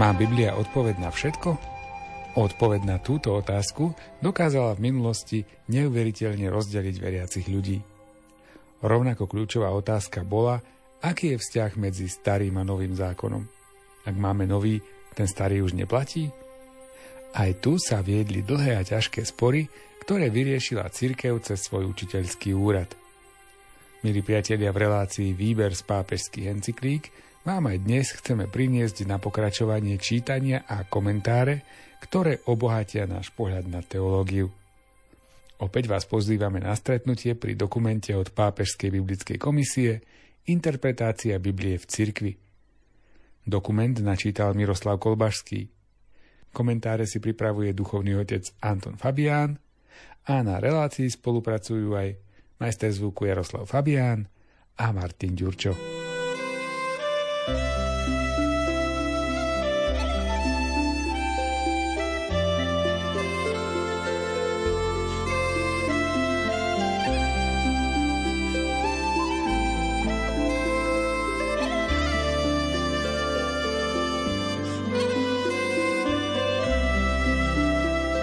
Má Biblia odpoveď na všetko? Odpoveď na túto otázku dokázala v minulosti neuveriteľne rozdeliť veriacich ľudí. Rovnako kľúčová otázka bola, aký je vzťah medzi starým a novým zákonom. Ak máme nový, ten starý už neplatí? Aj tu sa viedli dlhé a ťažké spory, ktoré vyriešila cirkev cez svoj učiteľský úrad. Milí priatelia, v relácii Výber z pápežských encyklík vám aj dnes chceme priniesť na pokračovanie čítania a komentáre, ktoré obohatia náš pohľad na teológiu. Opäť vás pozývame na stretnutie pri dokumente od Pápežskej biblickej komisie Interpretácia Biblie v cirkvi. Dokument načítal Miroslav Kolbašský. Komentáre si pripravuje duchovný otec Anton Fabián a na relácii spolupracujú aj majster zvuku Jaroslav Fabián a Martin Ďurčo.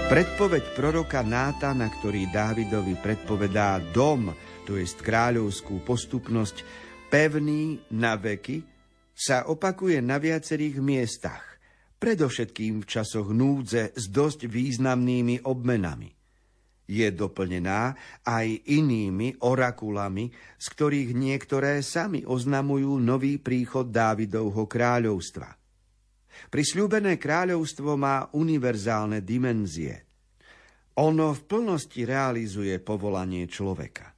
Predpoveď proroka Nátana, ktorý Dávidovi predpovedá dom, to je kráľovskú postupnosť, pevný na veky, sa opakuje na viacerých miestach, predovšetkým v časoch núdze s dosť významnými obmenami. Je doplnená aj inými orakulami, z ktorých niektoré sami oznamujú nový príchod Dávidovho kráľovstva – Prisľúbené kráľovstvo má univerzálne dimenzie. Ono v plnosti realizuje povolanie človeka.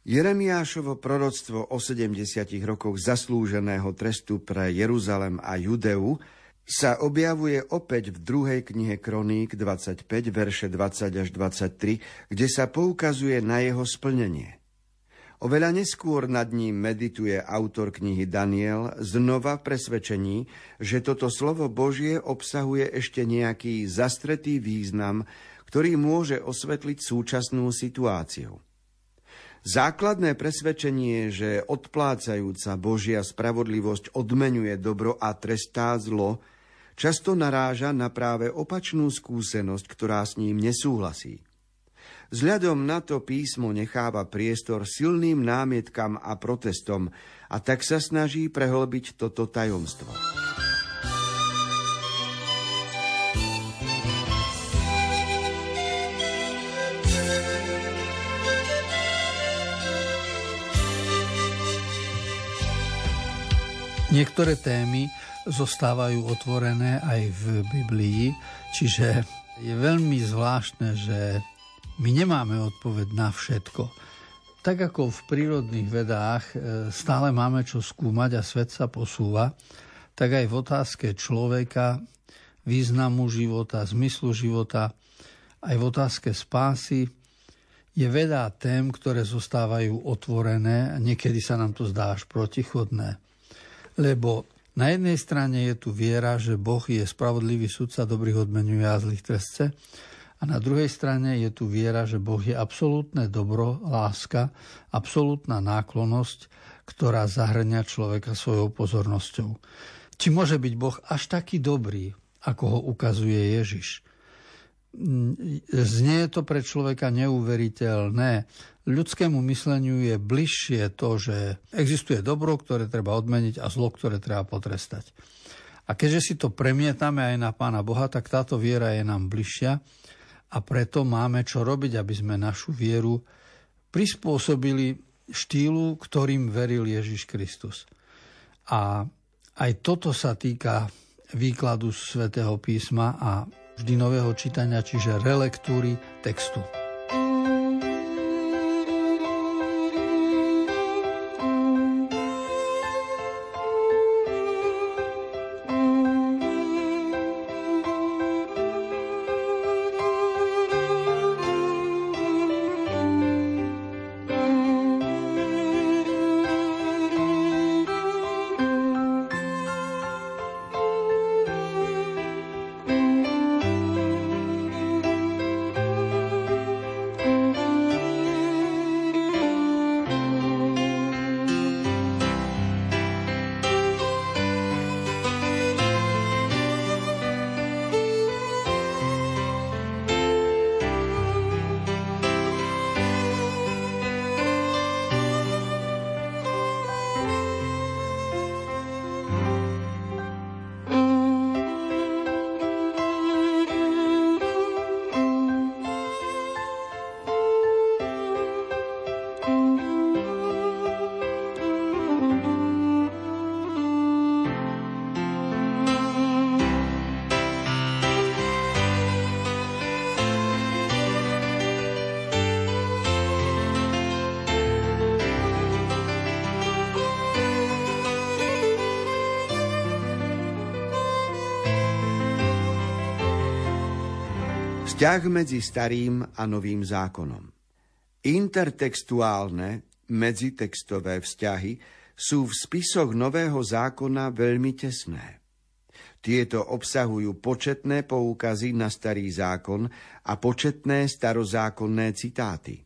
Jeremiášovo proroctvo o 70 rokoch zaslúženého trestu pre Jeruzalem a Judeu sa objavuje opäť v druhej knihe Kroník 25, verše 20 až 23, kde sa poukazuje na jeho splnenie. Oveľa neskôr nad ním medituje autor knihy Daniel znova v presvedčení, že toto slovo Božie obsahuje ešte nejaký zastretý význam, ktorý môže osvetliť súčasnú situáciu. Základné presvedčenie, že odplácajúca Božia spravodlivosť odmenuje dobro a trestá zlo, často naráža na práve opačnú skúsenosť, ktorá s ním nesúhlasí. Vzhľadom na to písmo necháva priestor silným námietkam a protestom a tak sa snaží prehlbiť toto tajomstvo. Niektoré témy zostávajú otvorené aj v Biblii, čiže je veľmi zvláštne, že my nemáme odpoveď na všetko. Tak ako v prírodných vedách e, stále máme čo skúmať a svet sa posúva, tak aj v otázke človeka, významu života, zmyslu života, aj v otázke spásy je veľa tém, ktoré zostávajú otvorené a niekedy sa nám to zdá až protichodné. Lebo na jednej strane je tu viera, že Boh je spravodlivý sudca, dobrých odmenuje a zlých trestce, a na druhej strane je tu viera, že Boh je absolútne dobro, láska, absolútna náklonosť, ktorá zahrňa človeka svojou pozornosťou. Či môže byť Boh až taký dobrý, ako ho ukazuje Ježiš? Znie to pre človeka neuveriteľné. Ľudskému mysleniu je bližšie to, že existuje dobro, ktoré treba odmeniť a zlo, ktoré treba potrestať. A keďže si to premietame aj na Pána Boha, tak táto viera je nám bližšia a preto máme čo robiť, aby sme našu vieru prispôsobili štýlu, ktorým veril Ježiš Kristus. A aj toto sa týka výkladu svätého písma a vždy nového čítania, čiže relektúry textu. Vzťah medzi starým a novým zákonom. Intertextuálne, medzitextové vzťahy sú v spisoch Nového zákona veľmi tesné. Tieto obsahujú početné poukazy na starý zákon a početné starozákonné citáty.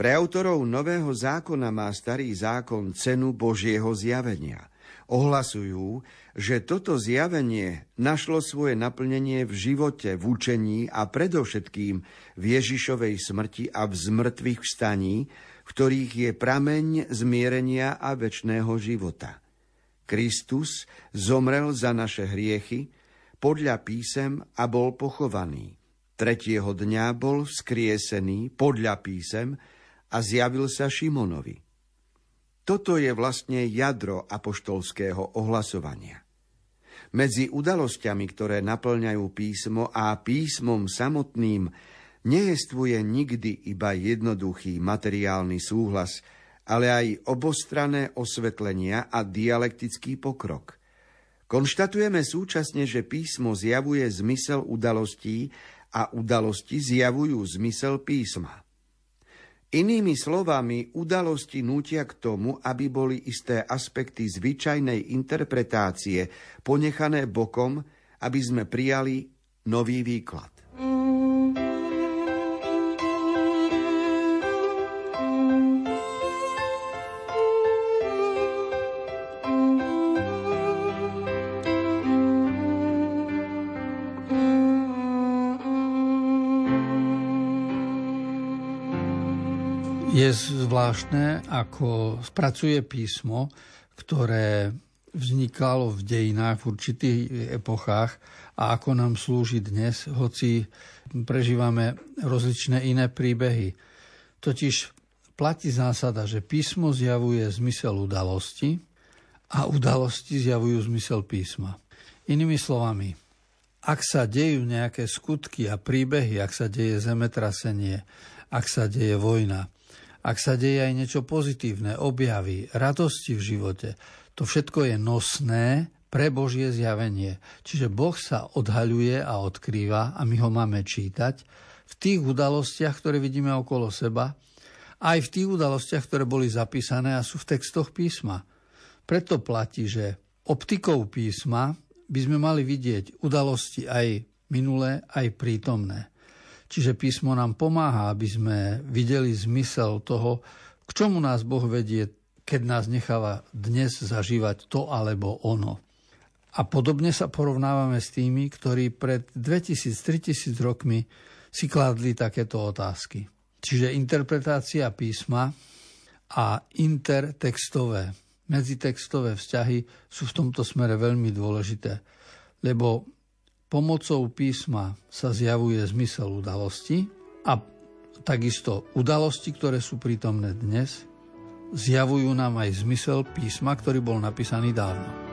Pre autorov Nového zákona má starý zákon cenu Božieho zjavenia. Ohlasujú, že toto zjavenie našlo svoje naplnenie v živote, v učení a predovšetkým v Ježišovej smrti a v zmrtvých vstaní, v ktorých je prameň zmierenia a väčšného života. Kristus zomrel za naše hriechy podľa písem a bol pochovaný. Tretieho dňa bol vzkriesený podľa písem a zjavil sa Šimonovi. Toto je vlastne jadro apoštolského ohlasovania. Medzi udalosťami, ktoré naplňajú písmo a písmom samotným, nejestvuje nikdy iba jednoduchý materiálny súhlas – ale aj obostrané osvetlenia a dialektický pokrok. Konštatujeme súčasne, že písmo zjavuje zmysel udalostí a udalosti zjavujú zmysel písma. Inými slovami, udalosti nútia k tomu, aby boli isté aspekty zvyčajnej interpretácie ponechané bokom, aby sme prijali nový výklad. Zvláštne, ako spracuje písmo, ktoré vznikalo v dejinách v určitých epochách a ako nám slúži dnes, hoci prežívame rozličné iné príbehy. Totiž platí zásada, že písmo zjavuje zmysel udalosti a udalosti zjavujú zmysel písma. Inými slovami, ak sa dejú nejaké skutky a príbehy, ak sa deje zemetrasenie, ak sa deje vojna, ak sa deje aj niečo pozitívne, objavy, radosti v živote, to všetko je nosné pre Božie zjavenie. Čiže Boh sa odhaľuje a odkrýva a my ho máme čítať v tých udalostiach, ktoré vidíme okolo seba, aj v tých udalostiach, ktoré boli zapísané a sú v textoch písma. Preto platí, že optikou písma by sme mali vidieť udalosti aj minulé, aj prítomné. Čiže písmo nám pomáha, aby sme videli zmysel toho, k čomu nás Boh vedie, keď nás necháva dnes zažívať to alebo ono. A podobne sa porovnávame s tými, ktorí pred 2000-3000 rokmi si kladli takéto otázky. Čiže interpretácia písma a intertextové, medzitextové vzťahy sú v tomto smere veľmi dôležité, lebo Pomocou písma sa zjavuje zmysel udalosti a takisto udalosti, ktoré sú prítomné dnes, zjavujú nám aj zmysel písma, ktorý bol napísaný dávno.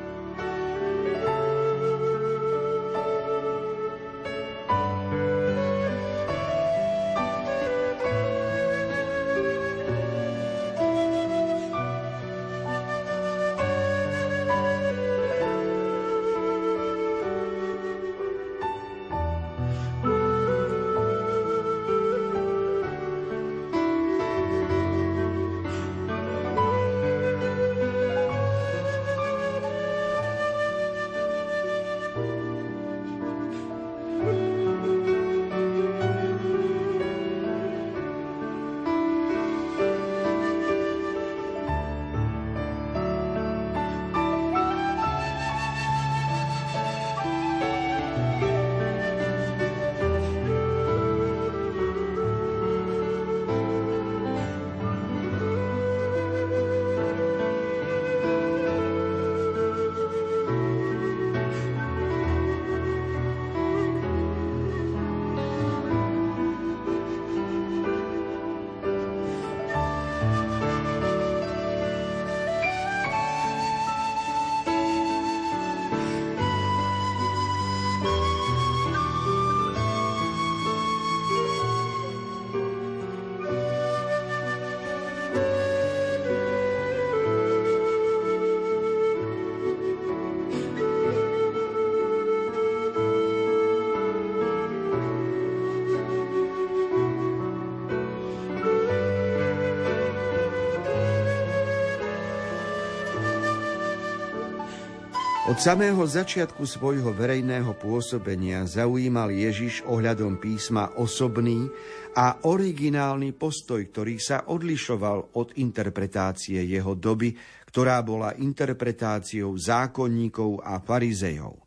Od samého začiatku svojho verejného pôsobenia zaujímal Ježiš ohľadom písma osobný a originálny postoj, ktorý sa odlišoval od interpretácie jeho doby, ktorá bola interpretáciou zákonníkov a farizejov.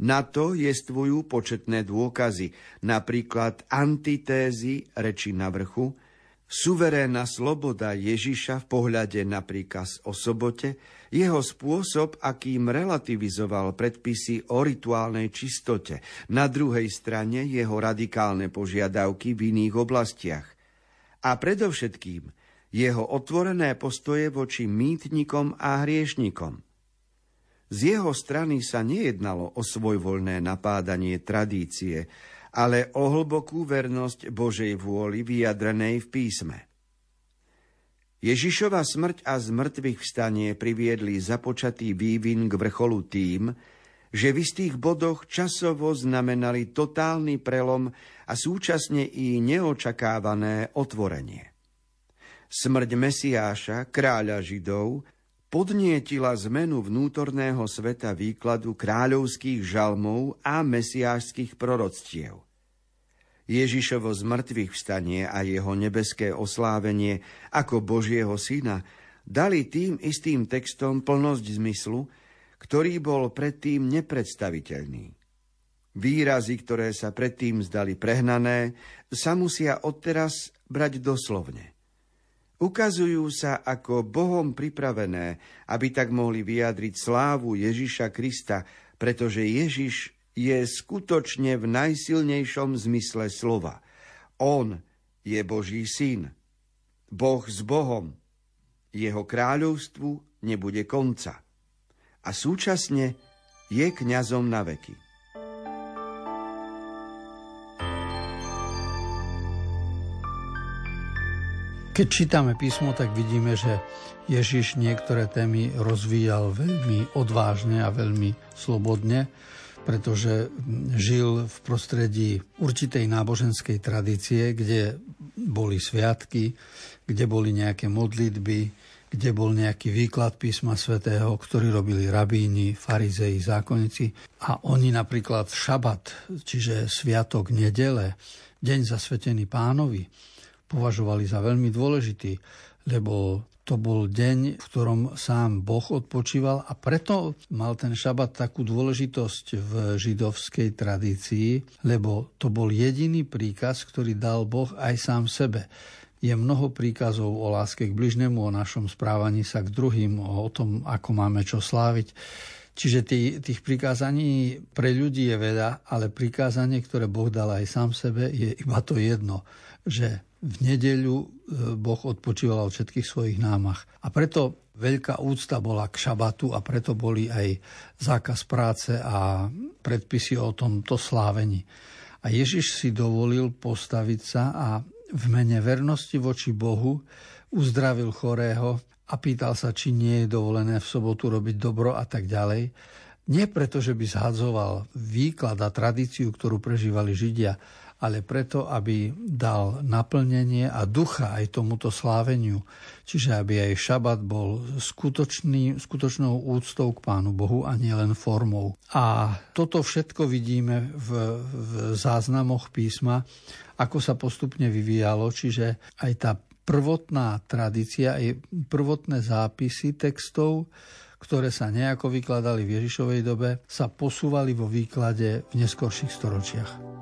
Na to jestvujú početné dôkazy, napríklad antitézy reči na vrchu, suverénna sloboda Ježiša v pohľade na príkaz o sobote, jeho spôsob, akým relativizoval predpisy o rituálnej čistote, na druhej strane jeho radikálne požiadavky v iných oblastiach. A predovšetkým jeho otvorené postoje voči mýtnikom a hriešnikom. Z jeho strany sa nejednalo o svojvoľné napádanie tradície, ale o hlbokú vernosť Božej vôli vyjadrenej v písme. Ježišova smrť a zmrtvých vstanie priviedli započatý vývin k vrcholu tým, že v istých bodoch časovo znamenali totálny prelom a súčasne i neočakávané otvorenie. Smrť Mesiáša, kráľa Židov, podnietila zmenu vnútorného sveta výkladu kráľovských žalmov a mesiášských proroctiev. Ježišovo zmrtvých vstanie a jeho nebeské oslávenie ako Božieho syna dali tým istým textom plnosť zmyslu, ktorý bol predtým nepredstaviteľný. Výrazy, ktoré sa predtým zdali prehnané, sa musia odteraz brať doslovne. Ukazujú sa ako Bohom pripravené, aby tak mohli vyjadriť slávu Ježiša Krista, pretože Ježiš je skutočne v najsilnejšom zmysle slova. On je Boží syn. Boh s Bohom. Jeho kráľovstvu nebude konca. A súčasne je kňazom na veky. Keď čítame písmo, tak vidíme, že Ježiš niektoré témy rozvíjal veľmi odvážne a veľmi slobodne pretože žil v prostredí určitej náboženskej tradície, kde boli sviatky, kde boli nejaké modlitby, kde bol nejaký výklad písma svätého, ktorý robili rabíni, farizei, zákonníci. A oni napríklad šabat, čiže sviatok nedele, deň zasvetený pánovi, považovali za veľmi dôležitý, lebo to bol deň, v ktorom sám Boh odpočíval a preto mal ten šabat takú dôležitosť v židovskej tradícii, lebo to bol jediný príkaz, ktorý dal Boh aj sám sebe. Je mnoho príkazov o láske k bližnému, o našom správaní sa k druhým, o tom, ako máme čo sláviť. Čiže tých, tých prikázaní pre ľudí je veľa, ale prikázanie, ktoré Boh dal aj sám sebe, je iba to jedno, že v nedeľu e, Boh odpočíval od všetkých svojich námach. A preto veľká úcta bola k šabatu a preto boli aj zákaz práce a predpisy o tomto slávení. A Ježiš si dovolil postaviť sa a v mene vernosti voči Bohu uzdravil chorého a pýtal sa, či nie je dovolené v sobotu robiť dobro a tak ďalej. Nie preto, že by zhadzoval výklad a tradíciu, ktorú prežívali Židia, ale preto, aby dal naplnenie a ducha aj tomuto sláveniu. Čiže aby aj šabat bol skutočný, skutočnou úctou k Pánu Bohu a nielen formou. A toto všetko vidíme v, v záznamoch písma, ako sa postupne vyvíjalo, čiže aj tá prvotná tradícia, aj prvotné zápisy textov, ktoré sa nejako vykladali v Ježišovej dobe, sa posúvali vo výklade v neskorších storočiach.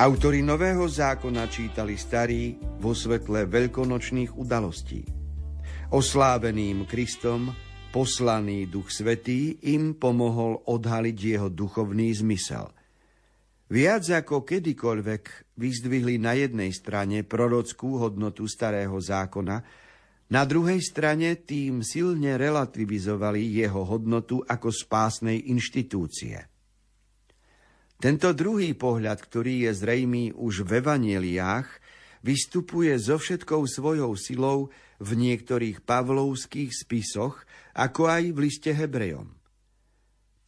Autori Nového zákona čítali starý vo svetle veľkonočných udalostí. Osláveným Kristom poslaný Duch Svetý im pomohol odhaliť jeho duchovný zmysel. Viac ako kedykoľvek vyzdvihli na jednej strane prorockú hodnotu starého zákona, na druhej strane tým silne relativizovali jeho hodnotu ako spásnej inštitúcie. Tento druhý pohľad, ktorý je zrejmý už v evaneliách, vystupuje so všetkou svojou silou v niektorých pavlovských spisoch, ako aj v liste Hebrejom.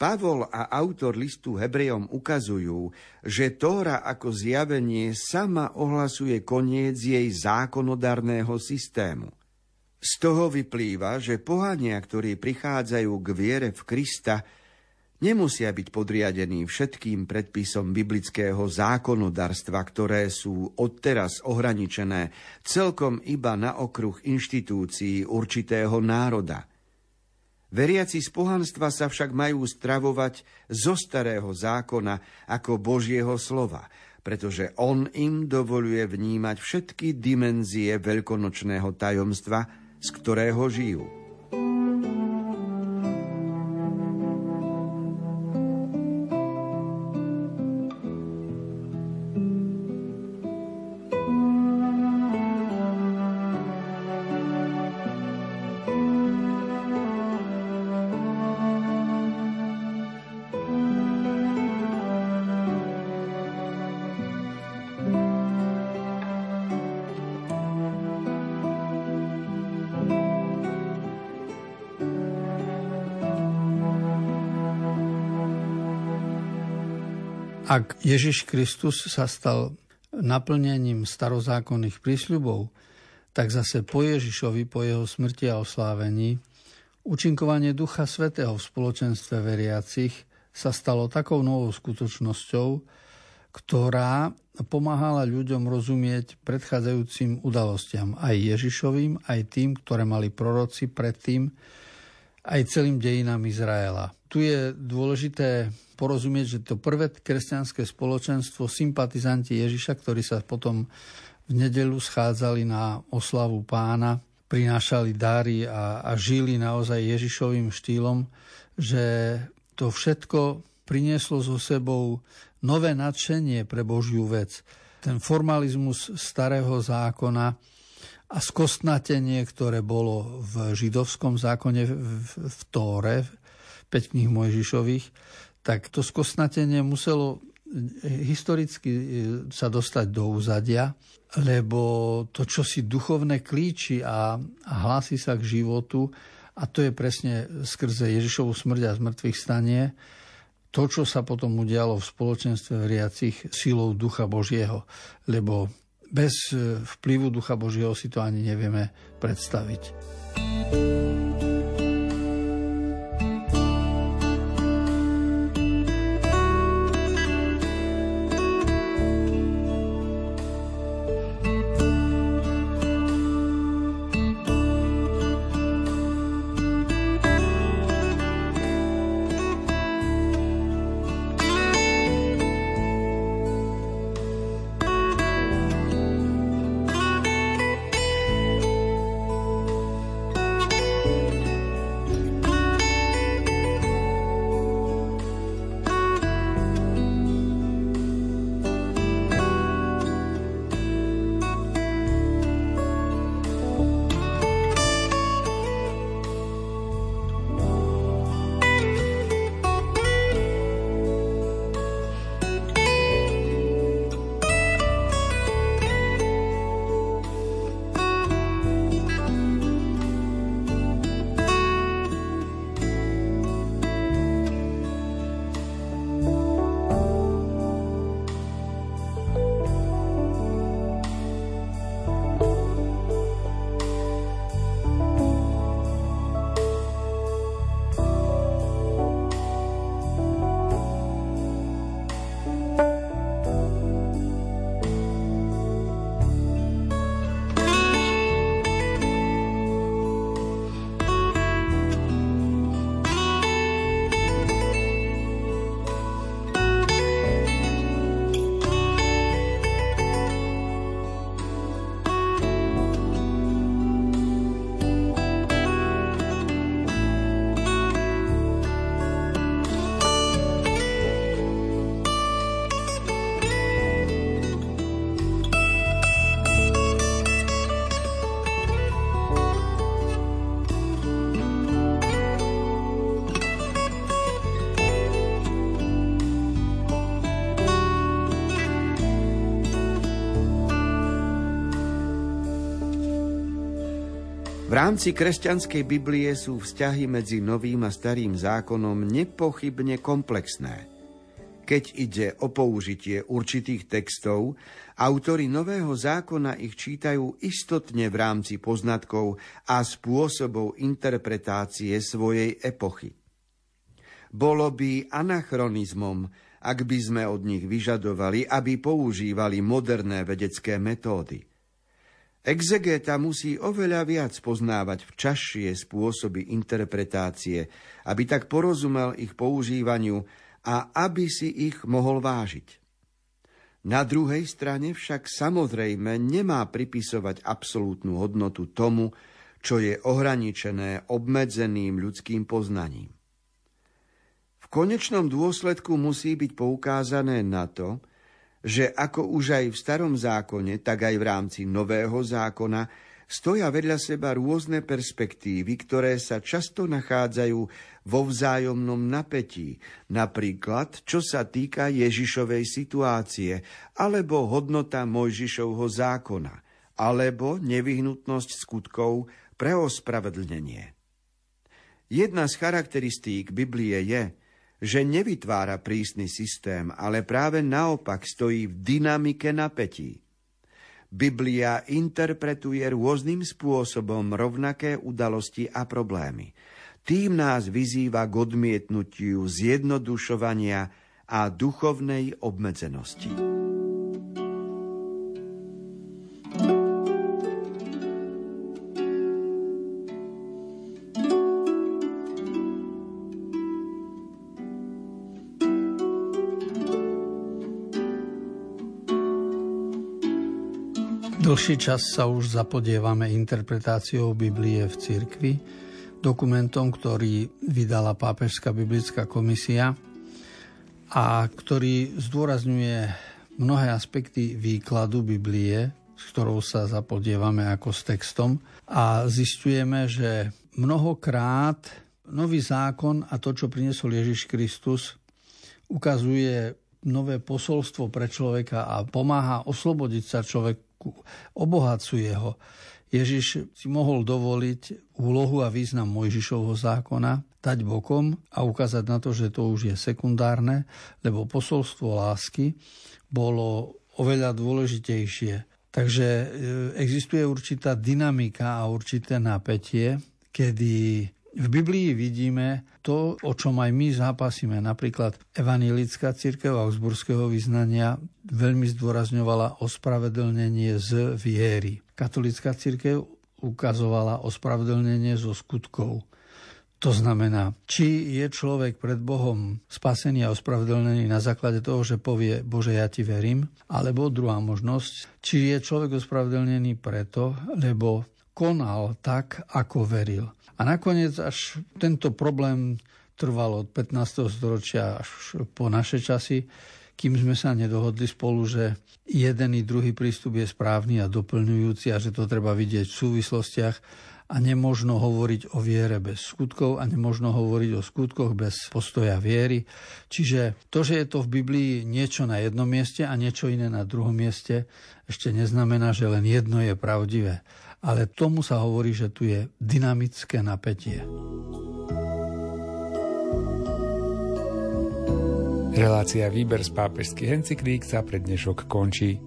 Pavol a autor listu Hebrejom ukazujú, že Tóra ako zjavenie sama ohlasuje koniec jej zákonodárneho systému. Z toho vyplýva, že pohania, ktorí prichádzajú k viere v Krista, nemusia byť podriadení všetkým predpisom biblického zákonodarstva, ktoré sú odteraz ohraničené celkom iba na okruh inštitúcií určitého národa. Veriaci z pohanstva sa však majú stravovať zo starého zákona ako Božieho slova, pretože on im dovoluje vnímať všetky dimenzie veľkonočného tajomstva, z ktorého žijú. Ak Ježiš Kristus sa stal naplnením starozákonných prísľubov, tak zase po Ježišovi, po jeho smrti a oslávení, učinkovanie Ducha Svetého v spoločenstve veriacich sa stalo takou novou skutočnosťou, ktorá pomáhala ľuďom rozumieť predchádzajúcim udalostiam, aj Ježišovým, aj tým, ktoré mali proroci predtým, aj celým dejinám Izraela. Tu je dôležité porozumieť, že to prvé kresťanské spoločenstvo, sympatizanti Ježiša, ktorí sa potom v nedelu schádzali na oslavu pána, prinášali dary a, a žili naozaj Ježišovým štýlom, že to všetko prinieslo so sebou nové nadšenie pre Božiu vec. Ten formalizmus starého zákona a skostnatenie, ktoré bolo v židovskom zákone v, v, Tóre, 5 knih Mojžišových, tak to skosnatenie muselo eh, historicky eh, sa dostať do úzadia, lebo to, čo si duchovné klíči a, a hlási sa k životu, a to je presne skrze Ježišovu smrť a zmrtvých stanie, to, čo sa potom udialo v spoločenstve veriacich silou Ducha Božieho, lebo bez eh, vplyvu Ducha Božieho si to ani nevieme predstaviť. thank you V rámci kresťanskej Biblie sú vzťahy medzi novým a starým zákonom nepochybne komplexné. Keď ide o použitie určitých textov, autori Nového zákona ich čítajú istotne v rámci poznatkov a spôsobov interpretácie svojej epochy. Bolo by anachronizmom, ak by sme od nich vyžadovali, aby používali moderné vedecké metódy – Exegeta musí oveľa viac poznávať včasšie spôsoby interpretácie, aby tak porozumel ich používaniu a aby si ich mohol vážiť. Na druhej strane však samozrejme nemá pripisovať absolútnu hodnotu tomu, čo je ohraničené obmedzeným ľudským poznaním. V konečnom dôsledku musí byť poukázané na to, že ako už aj v starom zákone, tak aj v rámci nového zákona stoja vedľa seba rôzne perspektívy, ktoré sa často nachádzajú vo vzájomnom napätí, napríklad čo sa týka Ježišovej situácie, alebo hodnota Mojžišovho zákona, alebo nevyhnutnosť skutkov pre ospravedlnenie. Jedna z charakteristík Biblie je, že nevytvára prísny systém, ale práve naopak stojí v dynamike napätí. Biblia interpretuje rôznym spôsobom rovnaké udalosti a problémy. Tým nás vyzýva k odmietnutiu zjednodušovania a duchovnej obmedzenosti. Dlhší čas sa už zapodievame interpretáciou Biblie v cirkvi, dokumentom, ktorý vydala Pápežská biblická komisia a ktorý zdôrazňuje mnohé aspekty výkladu Biblie, s ktorou sa zapodievame ako s textom. A zistujeme, že mnohokrát nový zákon a to, čo priniesol Ježiš Kristus, ukazuje nové posolstvo pre človeka a pomáha oslobodiť sa človek obohacuje ho. Ježiš si mohol dovoliť úlohu a význam Mojžišovho zákona dať bokom a ukázať na to, že to už je sekundárne, lebo posolstvo lásky bolo oveľa dôležitejšie. Takže e, existuje určitá dynamika a určité napätie, kedy v Biblii vidíme to, o čom aj my zápasíme. Napríklad evanielická církev Augsburského vyznania veľmi zdôrazňovala ospravedlnenie z viery. Katolická církev ukazovala ospravedlnenie zo skutkov. To znamená, či je človek pred Bohom spasený a ospravedlnený na základe toho, že povie Bože, ja ti verím, alebo druhá možnosť, či je človek ospravedlnený preto, lebo konal tak, ako veril. A nakoniec až tento problém trval od 15. storočia až po naše časy, kým sme sa nedohodli spolu, že jeden i druhý prístup je správny a doplňujúci a že to treba vidieť v súvislostiach a nemožno hovoriť o viere bez skutkov a nemožno hovoriť o skutkoch bez postoja viery. Čiže to, že je to v Biblii niečo na jednom mieste a niečo iné na druhom mieste, ešte neznamená, že len jedno je pravdivé ale tomu sa hovorí, že tu je dynamické napätie. Relácia Výber z pápežských encyklík sa pre dnešok končí.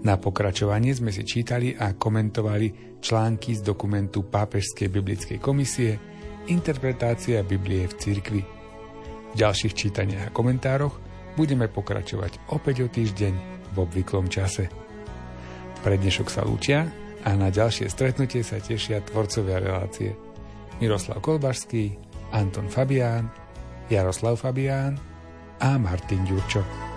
Na pokračovanie sme si čítali a komentovali články z dokumentu Pápežskej biblickej komisie Interpretácia Biblie v cirkvi. V ďalších čítaniach a komentároch budeme pokračovať opäť o týždeň v obvyklom čase. Pre dnešok sa lúčia a na ďalšie stretnutie sa tešia tvorcovia relácie Miroslav Kolbašský, Anton Fabián, Jaroslav Fabián a Martin Ďurčo.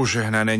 Požehnané